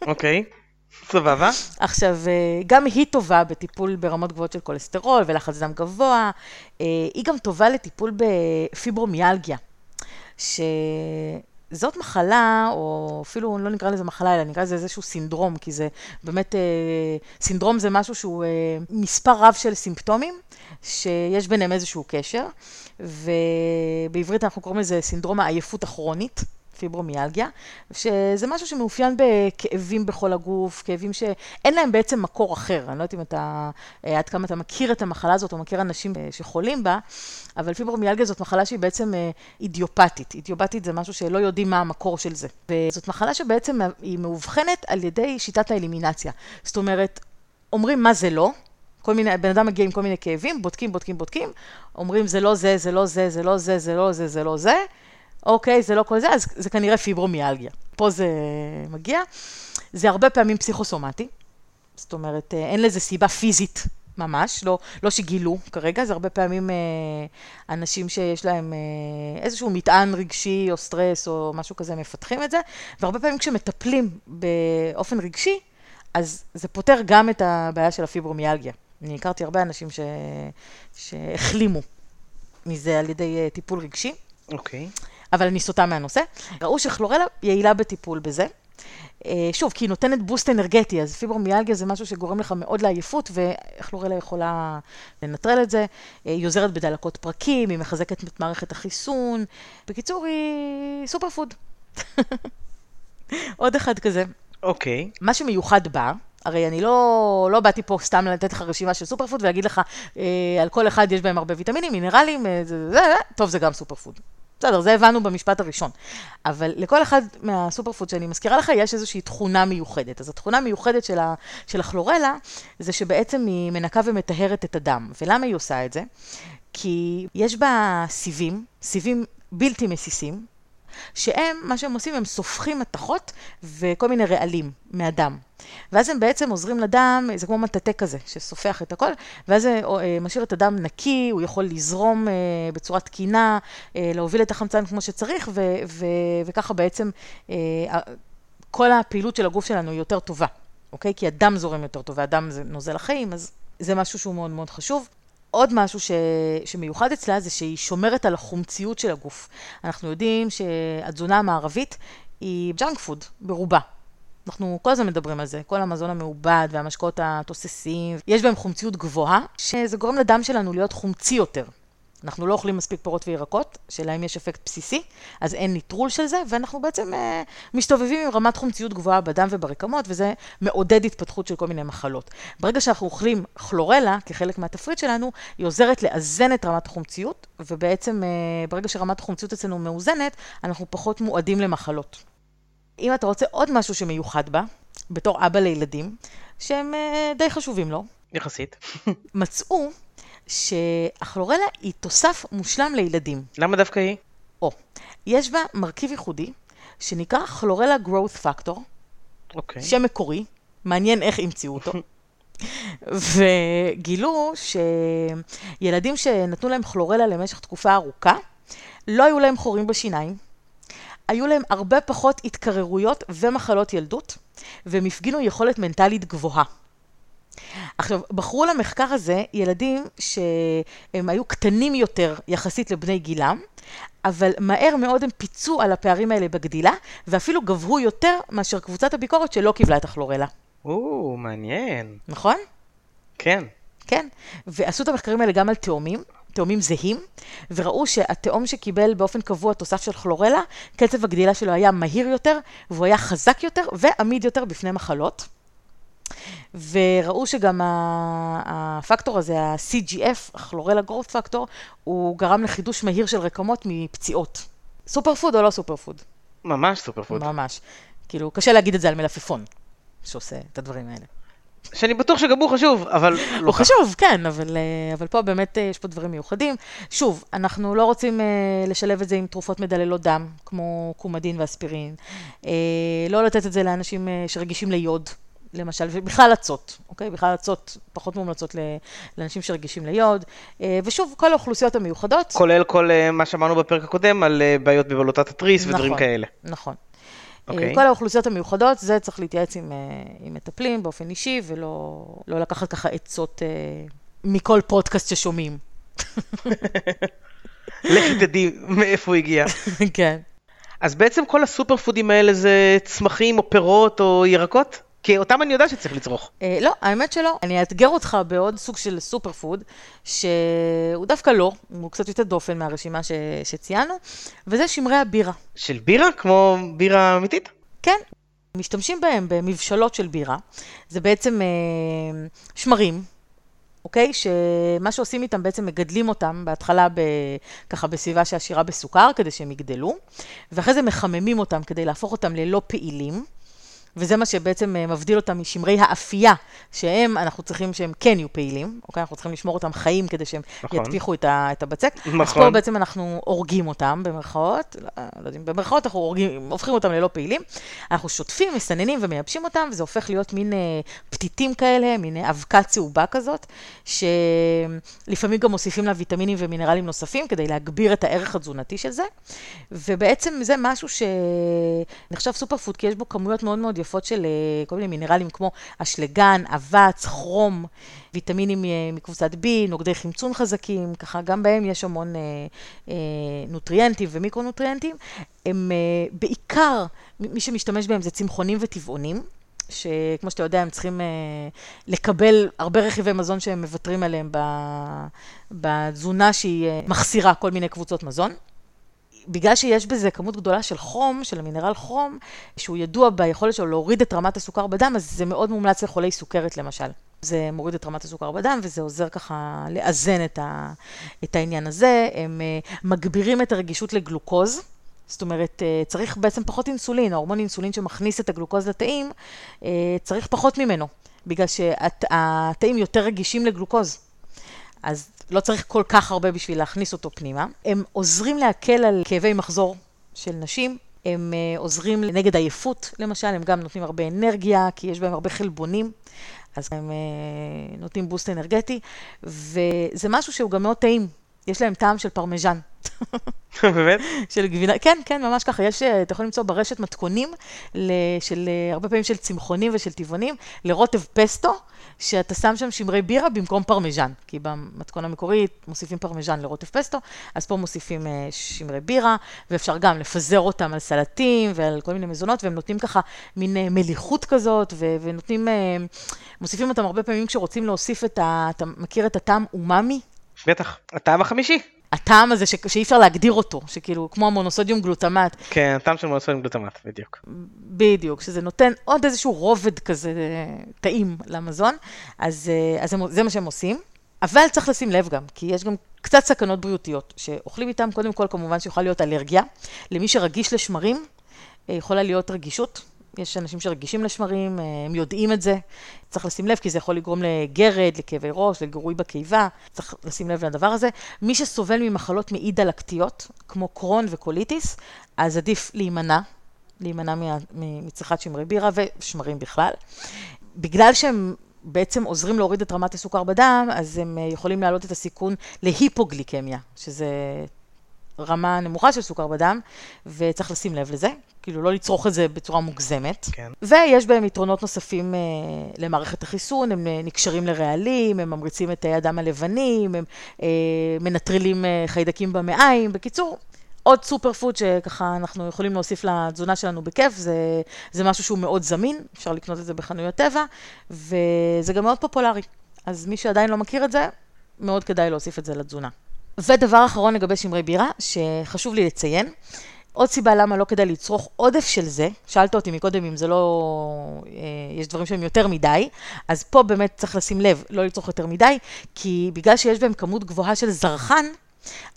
אוקיי, סבבה. עכשיו, אה, גם היא טובה בטיפול ברמות גבוהות של כולסטרול ולחץ דם גבוה, אה, היא גם טובה לטיפול בפיברומיאלגיה, שזאת מחלה, או אפילו לא נקרא לזה מחלה, אלא נקרא לזה איזשהו סינדרום, כי זה באמת, אה, סינדרום זה משהו שהוא אה, מספר רב של סימפטומים, שיש ביניהם איזשהו קשר, ובעברית אנחנו קוראים לזה סינדרום העייפות הכרונית. פיברומיאלגיה, שזה משהו שמאופיין בכאבים בכל הגוף, כאבים שאין להם בעצם מקור אחר. אני לא יודעת אם אתה, אה, עד כמה אתה מכיר את המחלה הזאת, או מכיר אנשים אה, שחולים בה, אבל פיברומיאלגיה זאת מחלה שהיא בעצם אה, אידיופתית. אידיופתית זה משהו שלא יודעים מה המקור של זה. וזאת מחלה שבעצם היא מאובחנת על ידי שיטת האלימינציה. זאת אומרת, אומרים מה זה לא, כל מיני, בן אדם מגיע עם כל מיני כאבים, בודקים, בודקים, בודקים, אומרים זה לא זה, זה לא זה, זה לא זה, זה לא זה, זה לא זה, אוקיי, זה לא כל זה, אז זה כנראה פיברומיאלגיה. פה זה מגיע. זה הרבה פעמים פסיכוסומטי, זאת אומרת, אה, אין לזה סיבה פיזית ממש, לא, לא שגילו כרגע, זה הרבה פעמים אה, אנשים שיש להם אה, איזשהו מטען רגשי או סטרס או משהו כזה, מפתחים את זה, והרבה פעמים כשמטפלים באופן רגשי, אז זה פותר גם את הבעיה של הפיברומיאלגיה. אני הכרתי הרבה אנשים ש... שהחלימו מזה על ידי אה, טיפול רגשי. אוקיי. אבל אני סוטה מהנושא. ראו שכלורלה יעילה בטיפול בזה. אה, שוב, כי היא נותנת בוסט אנרגטי, אז פיברומיאלגיה זה משהו שגורם לך מאוד לעייפות, וכלורלה יכולה לנטרל את זה. אה, היא עוזרת בדלקות פרקים, היא מחזקת את מערכת החיסון. בקיצור, היא סופר פוד. עוד אחד כזה. אוקיי. מה שמיוחד בה, הרי אני לא, לא באתי פה סתם לתת לך רשימה של סופר פוד ולהגיד לך, אה, על כל אחד יש בהם הרבה ויטמינים, מינרלים, אה, זה, זה, זה, טוב, זה גם סופר פוד. בסדר, זה הבנו במשפט הראשון. אבל לכל אחד מהסופר פוד שאני מזכירה לך, יש איזושהי תכונה מיוחדת. אז התכונה המיוחדת של, ה, של הכלורלה, זה שבעצם היא מנקה ומטהרת את הדם. ולמה היא עושה את זה? כי יש בה סיבים, סיבים בלתי מסיסים, שהם, מה שהם עושים, הם סופחים מתכות וכל מיני רעלים מהדם. ואז הם בעצם עוזרים לדם, זה כמו מטאטא כזה, שסופח את הכל, ואז זה אה, משאיר את הדם נקי, הוא יכול לזרום אה, בצורה תקינה, אה, להוביל את החמצן כמו שצריך, ו- ו- וככה בעצם כל הפעילות של הגוף שלנו היא יותר טובה, אוקיי? כי הדם זורם יותר טוב, והדם זה נוזל החיים, אז זה משהו שהוא מאוד מאוד חשוב. עוד משהו ש... שמיוחד אצלה זה שהיא שומרת על החומציות של הגוף. אנחנו יודעים שהתזונה המערבית היא ג'אנק פוד ברובה. אנחנו כל הזמן מדברים על זה, כל המזון המעובד והמשקאות התוססים, יש בהם חומציות גבוהה, שזה גורם לדם שלנו להיות חומצי יותר. אנחנו לא אוכלים מספיק פירות וירקות, שלהם יש אפקט בסיסי, אז אין ניטרול של זה, ואנחנו בעצם אה, מסתובבים עם רמת חומציות גבוהה בדם וברקמות, וזה מעודד התפתחות של כל מיני מחלות. ברגע שאנחנו אוכלים כלורלה, כחלק מהתפריט שלנו, היא עוזרת לאזן את רמת החומציות, ובעצם אה, ברגע שרמת החומציות אצלנו מאוזנת, אנחנו פחות מועדים למחלות. אם אתה רוצה עוד משהו שמיוחד בה, בתור אבא לילדים, שהם אה, די חשובים לו. יחסית. מצאו שהכלורלה היא תוסף מושלם לילדים. למה דווקא היא? או, יש בה מרכיב ייחודי, שנקרא כלורלה growth factor, אוקיי. שם מקורי, מעניין איך המציאו אותו. וגילו שילדים שנתנו להם כלורלה למשך תקופה ארוכה, לא היו להם חורים בשיניים, היו להם הרבה פחות התקררויות ומחלות ילדות, והם הפגינו יכולת מנטלית גבוהה. עכשיו, בחרו למחקר הזה ילדים שהם היו קטנים יותר יחסית לבני גילם, אבל מהר מאוד הם פיצו על הפערים האלה בגדילה, ואפילו גבהו יותר מאשר קבוצת הביקורת שלא קיבלה את הכלורלה. או, מעניין. נכון? כן. כן, ועשו את המחקרים האלה גם על תאומים, תאומים זהים, וראו שהתאום שקיבל באופן קבוע תוסף של כלורלה, קצב הגדילה שלו היה מהיר יותר, והוא היה חזק יותר ועמיד יותר בפני מחלות. וראו שגם הפקטור הזה, ה-CGF, הכלורלה גרוף פקטור, הוא גרם לחידוש מהיר של רקמות מפציעות. סופר פוד או לא סופר פוד? ממש סופר פוד. ממש. כאילו, קשה להגיד את זה על מלפפון, שעושה את הדברים האלה. שאני בטוח שגם הוא חשוב, אבל לא הוא חשוב, כן, אבל, אה, אבל פה באמת אה, יש פה דברים מיוחדים. שוב, אנחנו לא רוצים אה, לשלב את זה עם תרופות מדללות דם, כמו קומדין ואספירין. לא לתת את זה לאנשים שרגישים ליוד, למשל, ובכלל אצות, אוקיי? בכלל אצות פחות מומלצות לאנשים שרגישים ליוד. ושוב, כל האוכלוסיות המיוחדות. כולל כל מה שאמרנו בפרק הקודם על בעיות בבלוטת התריס נכון, ודברים כאלה. נכון. Okay. אוקיי. כל האוכלוסיות המיוחדות, זה צריך להתייעץ עם, עם מטפלים באופן אישי, ולא לא לקחת ככה עצות מכל פודקאסט ששומעים. לכי תדעי מאיפה הוא הגיע. כן. אז בעצם כל הסופר פודים האלה זה צמחים או פירות או ירקות? כי אותם אני יודע שצריך לצרוך. אה, לא, האמת שלא. אני אאתגר אותך בעוד סוג של סופר פוד, שהוא דווקא לא, הוא קצת יותר דופן מהרשימה ש... שציינו, וזה שמרי הבירה. של בירה? כמו בירה אמיתית? כן. משתמשים בהם במבשלות של בירה. זה בעצם אה, שמרים, אוקיי? שמה שעושים איתם, בעצם מגדלים אותם בהתחלה ב, ככה בסביבה שעשירה בסוכר, כדי שהם יגדלו, ואחרי זה מחממים אותם כדי להפוך אותם ללא פעילים. וזה מה שבעצם אה, מבדיל אותם משמרי האפייה, שהם, אנחנו צריכים שהם כן יהיו פעילים, אוקיי? אנחנו צריכים לשמור אותם חיים כדי שהם נכון. יטפיחו את, ה, את הבצק. נכון. אז פה בעצם אנחנו הורגים אותם, במרכאות, לא, לא יודעים, במרכאות אנחנו הורגים, הופכים אותם ללא פעילים. אנחנו שוטפים, מסננים ומייבשים אותם, וזה הופך להיות מין אה, פתיתים כאלה, מין אה, אבקה צהובה כזאת, שלפעמים גם מוסיפים לה ויטמינים ומינרלים נוספים, כדי להגביר את הערך התזונתי של זה. ובעצם זה משהו שנחשב סופר פוד, כי יש בו כמויות מאוד מאוד יפות של אה, כל מיני מינרלים כמו אשלגן, אבץ, כרום, ויטמינים אה, מקבוצת B, נוגדי חמצון חזקים, ככה גם בהם יש המון אה, אה, נוטריאנטים ומיקרונוטריאנטים. הם אה, בעיקר, מי שמשתמש בהם זה צמחונים וטבעונים. שכמו שאתה יודע, הם צריכים uh, לקבל הרבה רכיבי מזון שהם מוותרים עליהם בתזונה שהיא uh, מחסירה כל מיני קבוצות מזון. בגלל שיש בזה כמות גדולה של חום, של המינרל חום, שהוא ידוע ביכולת שלו להוריד את רמת הסוכר בדם, אז זה מאוד מומלץ לחולי סוכרת למשל. זה מוריד את רמת הסוכר בדם, וזה עוזר ככה לאזן את, ה, את העניין הזה. הם uh, מגבירים את הרגישות לגלוקוז. זאת אומרת, uh, צריך בעצם פחות אינסולין, ההורמון אינסולין שמכניס את הגלוקוז לתאים, uh, צריך פחות ממנו, בגלל שהתאים יותר רגישים לגלוקוז. אז לא צריך כל כך הרבה בשביל להכניס אותו פנימה. הם עוזרים להקל על כאבי מחזור של נשים. הם אה, עוזרים נגד עייפות, למשל, הם גם נותנים הרבה אנרגיה, כי יש בהם הרבה חלבונים, אז הם אה, נותנים בוסט אנרגטי, וזה משהו שהוא גם מאוד טעים. יש להם טעם של פרמיז'ן. באמת? של גבינה, כן, כן, ממש ככה. יש, אה, אתה יכול למצוא ברשת מתכונים של, הרבה פעמים של צמחונים ושל טבעונים, לרוטב פסטו, שאתה שם שם שמרי בירה במקום פרמיז'ן. כי במתכון המקורי מוסיפים פרמיז'ן לרוטב פסטו, אז פה מוסיפים שמרי בירה, ואפשר גם לפזר אותם על סלטים ועל כל מיני מזונות, והם נותנים ככה מין מליחות כזאת, ונותנים, מוסיפים אותם הרבה פעמים כשרוצים להוסיף את ה... אתה מכיר את הטעם אומאמי? בטח, הטעם החמישי. הטעם הזה ש... שאי אפשר להגדיר אותו, שכאילו כמו המונוסודיום גלוטמט. כן, הטעם של מונוסודיום גלוטמט, בדיוק. בדיוק, שזה נותן עוד איזשהו רובד כזה טעים למזון, אז, אז זה מה שהם עושים. אבל צריך לשים לב גם, כי יש גם קצת סכנות בריאותיות, שאוכלים איתם, קודם כל כמובן שיכולה להיות אלרגיה. למי שרגיש לשמרים, יכולה להיות רגישות. יש אנשים שרגישים לשמרים, אה, הם יודעים את זה. צריך לשים לב, כי זה יכול לגרום לגרד, לכאבי ראש, לגירוי בקיבה. צריך לשים לב לדבר הזה. מי שסובל ממחלות מעי דלקתיות, כמו קרון וקוליטיס, אז עדיף להימנע, להימנע מצריכת שמרי בירה ושמרים בכלל. בגלל שהם בעצם עוזרים להוריד את רמת הסוכר בדם, אז הם אה, יכולים להעלות את הסיכון להיפוגליקמיה, שזה רמה נמוכה של סוכר בדם, וצריך לשים לב לזה, כאילו לא לצרוך את זה בצורה מוגזמת. כן. ויש בהם יתרונות נוספים אה, למערכת החיסון, הם אה, נקשרים לרעלים, הם ממריצים את תאי הדם הלבנים, הם אה, מנטרלים אה, חיידקים במעיים. בקיצור, עוד סופר פוד שככה אנחנו יכולים להוסיף לתזונה שלנו בכיף, זה, זה משהו שהוא מאוד זמין, אפשר לקנות את זה בחנויות טבע, וזה גם מאוד פופולרי. אז מי שעדיין לא מכיר את זה, מאוד כדאי להוסיף את זה לתזונה. ודבר אחרון לגבי שמרי בירה, שחשוב לי לציין, עוד סיבה למה לא כדאי לצרוך עודף של זה, שאלת אותי מקודם אם זה לא, אה, יש דברים שהם יותר מדי, אז פה באמת צריך לשים לב, לא לצרוך יותר מדי, כי בגלל שיש בהם כמות גבוהה של זרחן,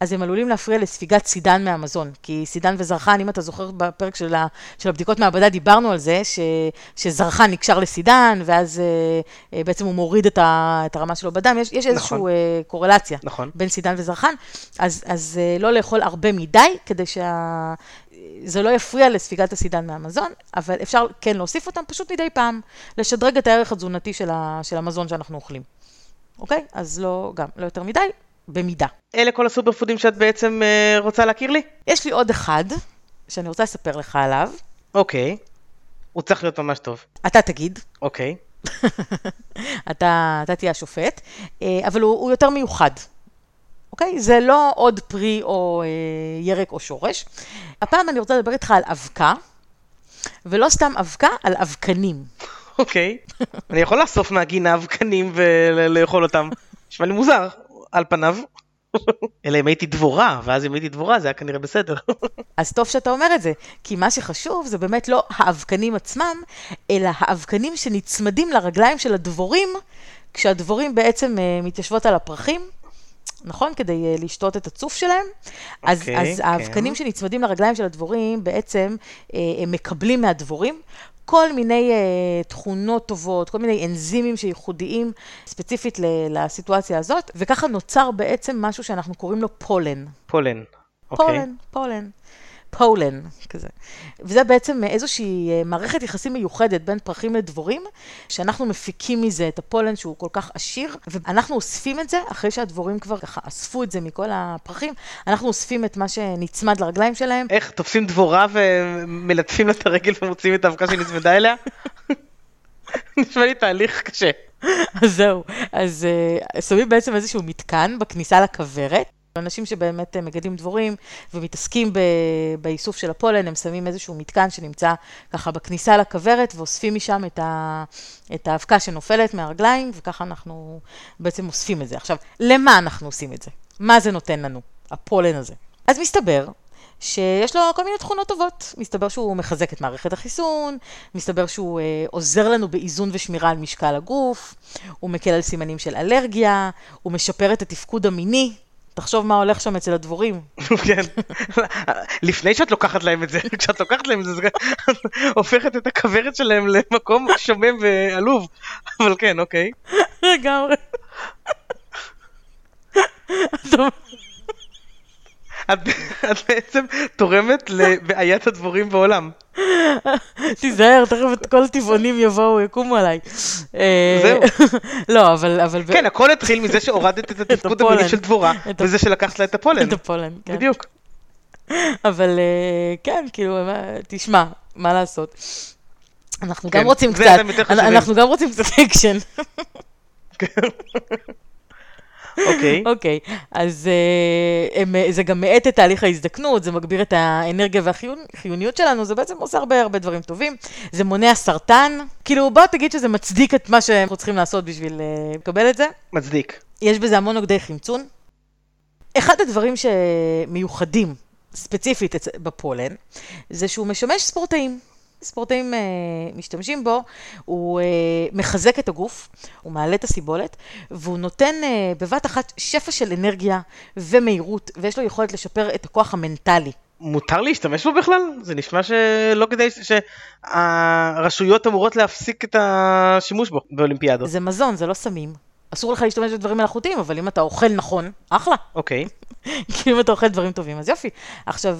אז הם עלולים להפריע לספיגת סידן מהמזון. כי סידן וזרחן, אם אתה זוכר בפרק של, ה, של הבדיקות מעבדה, דיברנו על זה, ש, שזרחן נקשר לסידן, ואז אה, בעצם הוא מוריד את, ה, את הרמה שלו בדם. יש, יש איזושהי נכון. אה, קורלציה נכון. בין סידן וזרחן, אז, אז אה, לא לאכול הרבה מדי, כדי שה... זה לא יפריע לספיגת הסידן מהמזון, אבל אפשר כן להוסיף אותם פשוט מדי פעם, לשדרג את הערך התזונתי של, ה, של המזון שאנחנו אוכלים. אוקיי? אז לא, גם, לא יותר מדי, במידה. אלה כל הסופר פודים שאת בעצם uh, רוצה להכיר לי? יש לי עוד אחד, שאני רוצה לספר לך עליו. אוקיי. הוא צריך להיות ממש טוב. אתה תגיד. אוקיי. אתה, אתה תהיה השופט, אה, אבל הוא, הוא יותר מיוחד. אוקיי? זה לא עוד פרי או אה, ירק או שורש. הפעם אני רוצה לדבר איתך על אבקה, ולא סתם אבקה, על אבקנים. אוקיי. אני יכול לאסוף מהגינה אבקנים ולאכול אותם. נשמע לי מוזר. על פניו. אלא אם הייתי דבורה, ואז אם הייתי דבורה זה היה כנראה בסדר. אז טוב שאתה אומר את זה, כי מה שחשוב זה באמת לא האבקנים עצמם, אלא האבקנים שנצמדים לרגליים של הדבורים, כשהדבורים בעצם uh, מתיישבות על הפרחים, נכון? כדי uh, לשתות את הצוף שלהם. Okay, אז, אוקיי, אז כן. האבקנים שנצמדים לרגליים של הדבורים, בעצם uh, הם מקבלים מהדבורים כל מיני uh, תכונות טובות, כל מיני אנזימים שייחודיים ספציפית לסיטואציה הזאת, וככה נוצר בעצם משהו שאנחנו קוראים לו פולן. פולן, אוקיי. פולן, פולן. פולן, כזה. וזה בעצם איזושהי אה, מערכת יחסים מיוחדת בין פרחים לדבורים, שאנחנו מפיקים מזה את הפולן שהוא כל כך עשיר, ואנחנו אוספים את זה, אחרי שהדבורים כבר ככה אספו את זה מכל הפרחים, אנחנו אוספים את מה שנצמד לרגליים שלהם. איך, תופסים דבורה ומלטפים לה את הרגל ומוציאים את האבקה שנצמדה אליה? נשמע לי תהליך קשה. אז זהו, אז uh, שמים בעצם איזשהו מתקן בכניסה לכוורת, אנשים שבאמת אה, מגדלים דבורים ומתעסקים. באיסוף של הפולן, הם שמים איזשהו מתקן שנמצא ככה בכניסה לכוורת ואוספים משם. את האבקה שנופלת מהרגליים, וככה אנחנו בעצם אוספים את זה. עכשיו, למה אנחנו עושים את זה? מה זה נותן לנו, הפולן הזה? אז מסתבר שיש לו כל מיני תכונות טובות. מסתבר שהוא מחזק את מערכת החיסון, מסתבר שהוא אה, עוזר לנו באיזון ושמירה על משקל הגוף, הוא מקל על סימנים של אלרגיה, הוא משפר את התפקוד המיני, תחשוב מה הולך שם אצל הדבורים. כן, לפני שאת לוקחת להם את זה, כשאת לוקחת להם את זה, זה הופכת את הכוורת שלהם למקום שומם ועלוב, אבל כן, אוקיי. לגמרי. את את בעצם תורמת לבעיית הדבורים בעולם. תיזהר, תכף את כל הטבעונים יבואו, יקומו עליי. אה, זהו. לא, אבל... כן, הכל התחיל מזה שהורדת את התפקוד. המיני של דבורה, וזה שלקחת לה את הפולן. את הפולן, כן. בדיוק. אבל אה, כן, כאילו, תשמע, מה לעשות. אנחנו גם כן, רוצים קצת. אנחנו גם רוצים קצת אקשן. אוקיי. אוקיי, אז אה, הם, זה גם מאט את תהליך ההזדקנות, זה מגביר את האנרגיה והחיוניות שלנו, זה בעצם עושה הרבה הרבה דברים טובים. זה מונע סרטן, כאילו בוא תגיד שזה מצדיק את מה שאנחנו צריכים לעשות בשביל אה, לקבל את זה. מצדיק. יש בזה המון נוגדי חמצון. אחד הדברים שמיוחדים, ספציפית בפולן, זה שהוא משמש ספורטאים. ספורטאים אה, משתמשים בו, הוא אה, מחזק את הגוף, הוא מעלה את הסיבולת, והוא נותן אה, בבת אחת שפע של אנרגיה ומהירות, ויש לו יכולת לשפר את הכוח המנטלי. מותר להשתמש בו בכלל? זה נשמע שלא כדאי ש- שהרשויות אמורות להפסיק את השימוש בו באולימפיאדות. זה מזון, זה לא סמים. אסור לך להשתמש בדברים מלאכותיים, אבל אם אתה אוכל נכון, אחלה. אוקיי. כאילו אם אתה אוכל דברים טובים, אז יופי. עכשיו,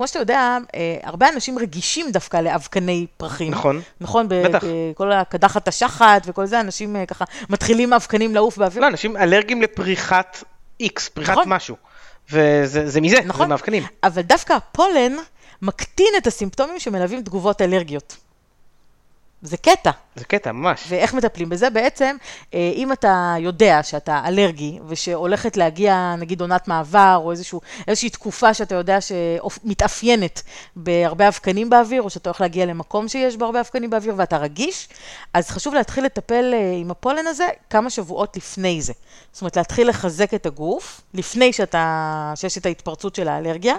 כמו שאתה יודע, אה, הרבה אנשים רגישים דווקא לאבקני פרחים. נכון. נכון, בטח. בכל הקדחת השחת וכל זה, אנשים אה, ככה מתחילים אבקנים לעוף באוויר. לא, אנשים אלרגיים לפריחת איקס, פריחת נכון. משהו. וזה זה מזה, זה נכון. מאבקנים. אבל דווקא הפולן מקטין את הסימפטומים שמלווים תגובות אלרגיות. זה קטע. זה קטע, ממש. ואיך מטפלים בזה? בעצם, אה, אם אתה יודע שאתה אלרגי, ושהולכת להגיע, נגיד, עונת מעבר, או איזשהו, איזושהי תקופה שאתה יודע שמתאפיינת בהרבה אבקנים באוויר, או שאתה הולך להגיע למקום שיש בו הרבה אבקנים באוויר ואתה רגיש, אז חשוב להתחיל לטפל אה, עם הפולן הזה כמה שבועות לפני זה. זאת אומרת, להתחיל לחזק את הגוף, לפני שאתה, שיש את ההתפרצות של האלרגיה.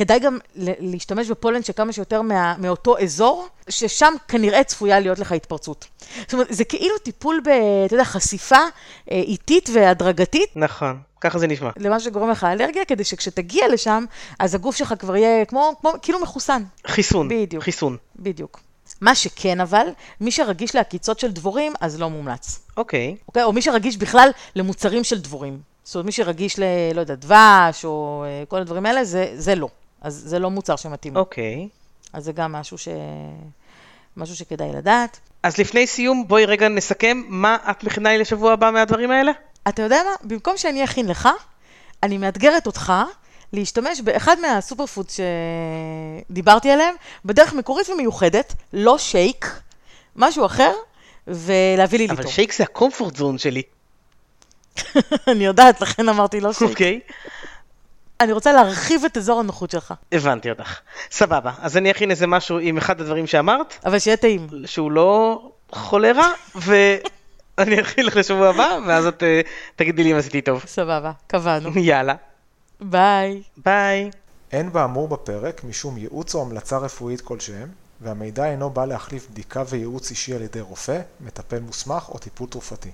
כדאי גם להשתמש בפולן שכמה שיותר מה, מאותו אזור, ששם כנראה צפויה להיות לך התפרצות. זאת אומרת, זה כאילו טיפול ב, אתה יודע, חשיפה אה, איטית והדרגתית נכון, ככה זה נשמע. למה שגורם לך אלרגיה, כדי שכשתגיע לשם, אז הגוף שלך כבר יהיה כמו, כמו כאילו מחוסן. חיסון. בדיוק. חיסון. בדיוק. מה שכן אבל, מי שרגיש לעקיצות של דבורים, אז לא מומלץ. אוקיי. אוקיי? או מי שרגיש בכלל למוצרים של דבורים. זאת אומרת, מי שרגיש ל... לא יודע, דבש, או אה, כל הדברים האלה, זה, זה לא. אז זה לא מוצר שמתאים. אוקיי. אז זה גם משהו ש... משהו שכדאי לדעת. אז לפני סיום, בואי רגע נסכם מה את מכינה לי לשבוע הבא מהדברים האלה? אתה יודע מה? במקום שאני אכין לך, אני מאתגרת אותך להשתמש באחד מהסופר פוד שדיברתי עליהם, בדרך מקורית ומיוחדת, לא שייק, משהו אחר, ולהביא לי אבל ליטור. שייק זה הקומפורט זון שלי. אני יודעת, לכן אמרתי לא שייק. אוקיי. אני רוצה להרחיב את אזור הנוחות שלך, הבנתי אותך. סבבה. אז אני אכין איזה משהו עם אחד הדברים שאמרת, אבל שיהיה טעים. שהוא לא חולרה, ואני אכין לך לשבוע הבא, ואז את אה, תגידי לי אם עשיתי טוב. סבבה, קבענו. יאללה. ביי. ביי. אין באמור בפרק משום ייעוץ או המלצה רפואית כלשהם, והמידע אינו בא להחליף בדיקה וייעוץ אישי על ידי רופא, מטפל מוסמך או טיפול תרופתי.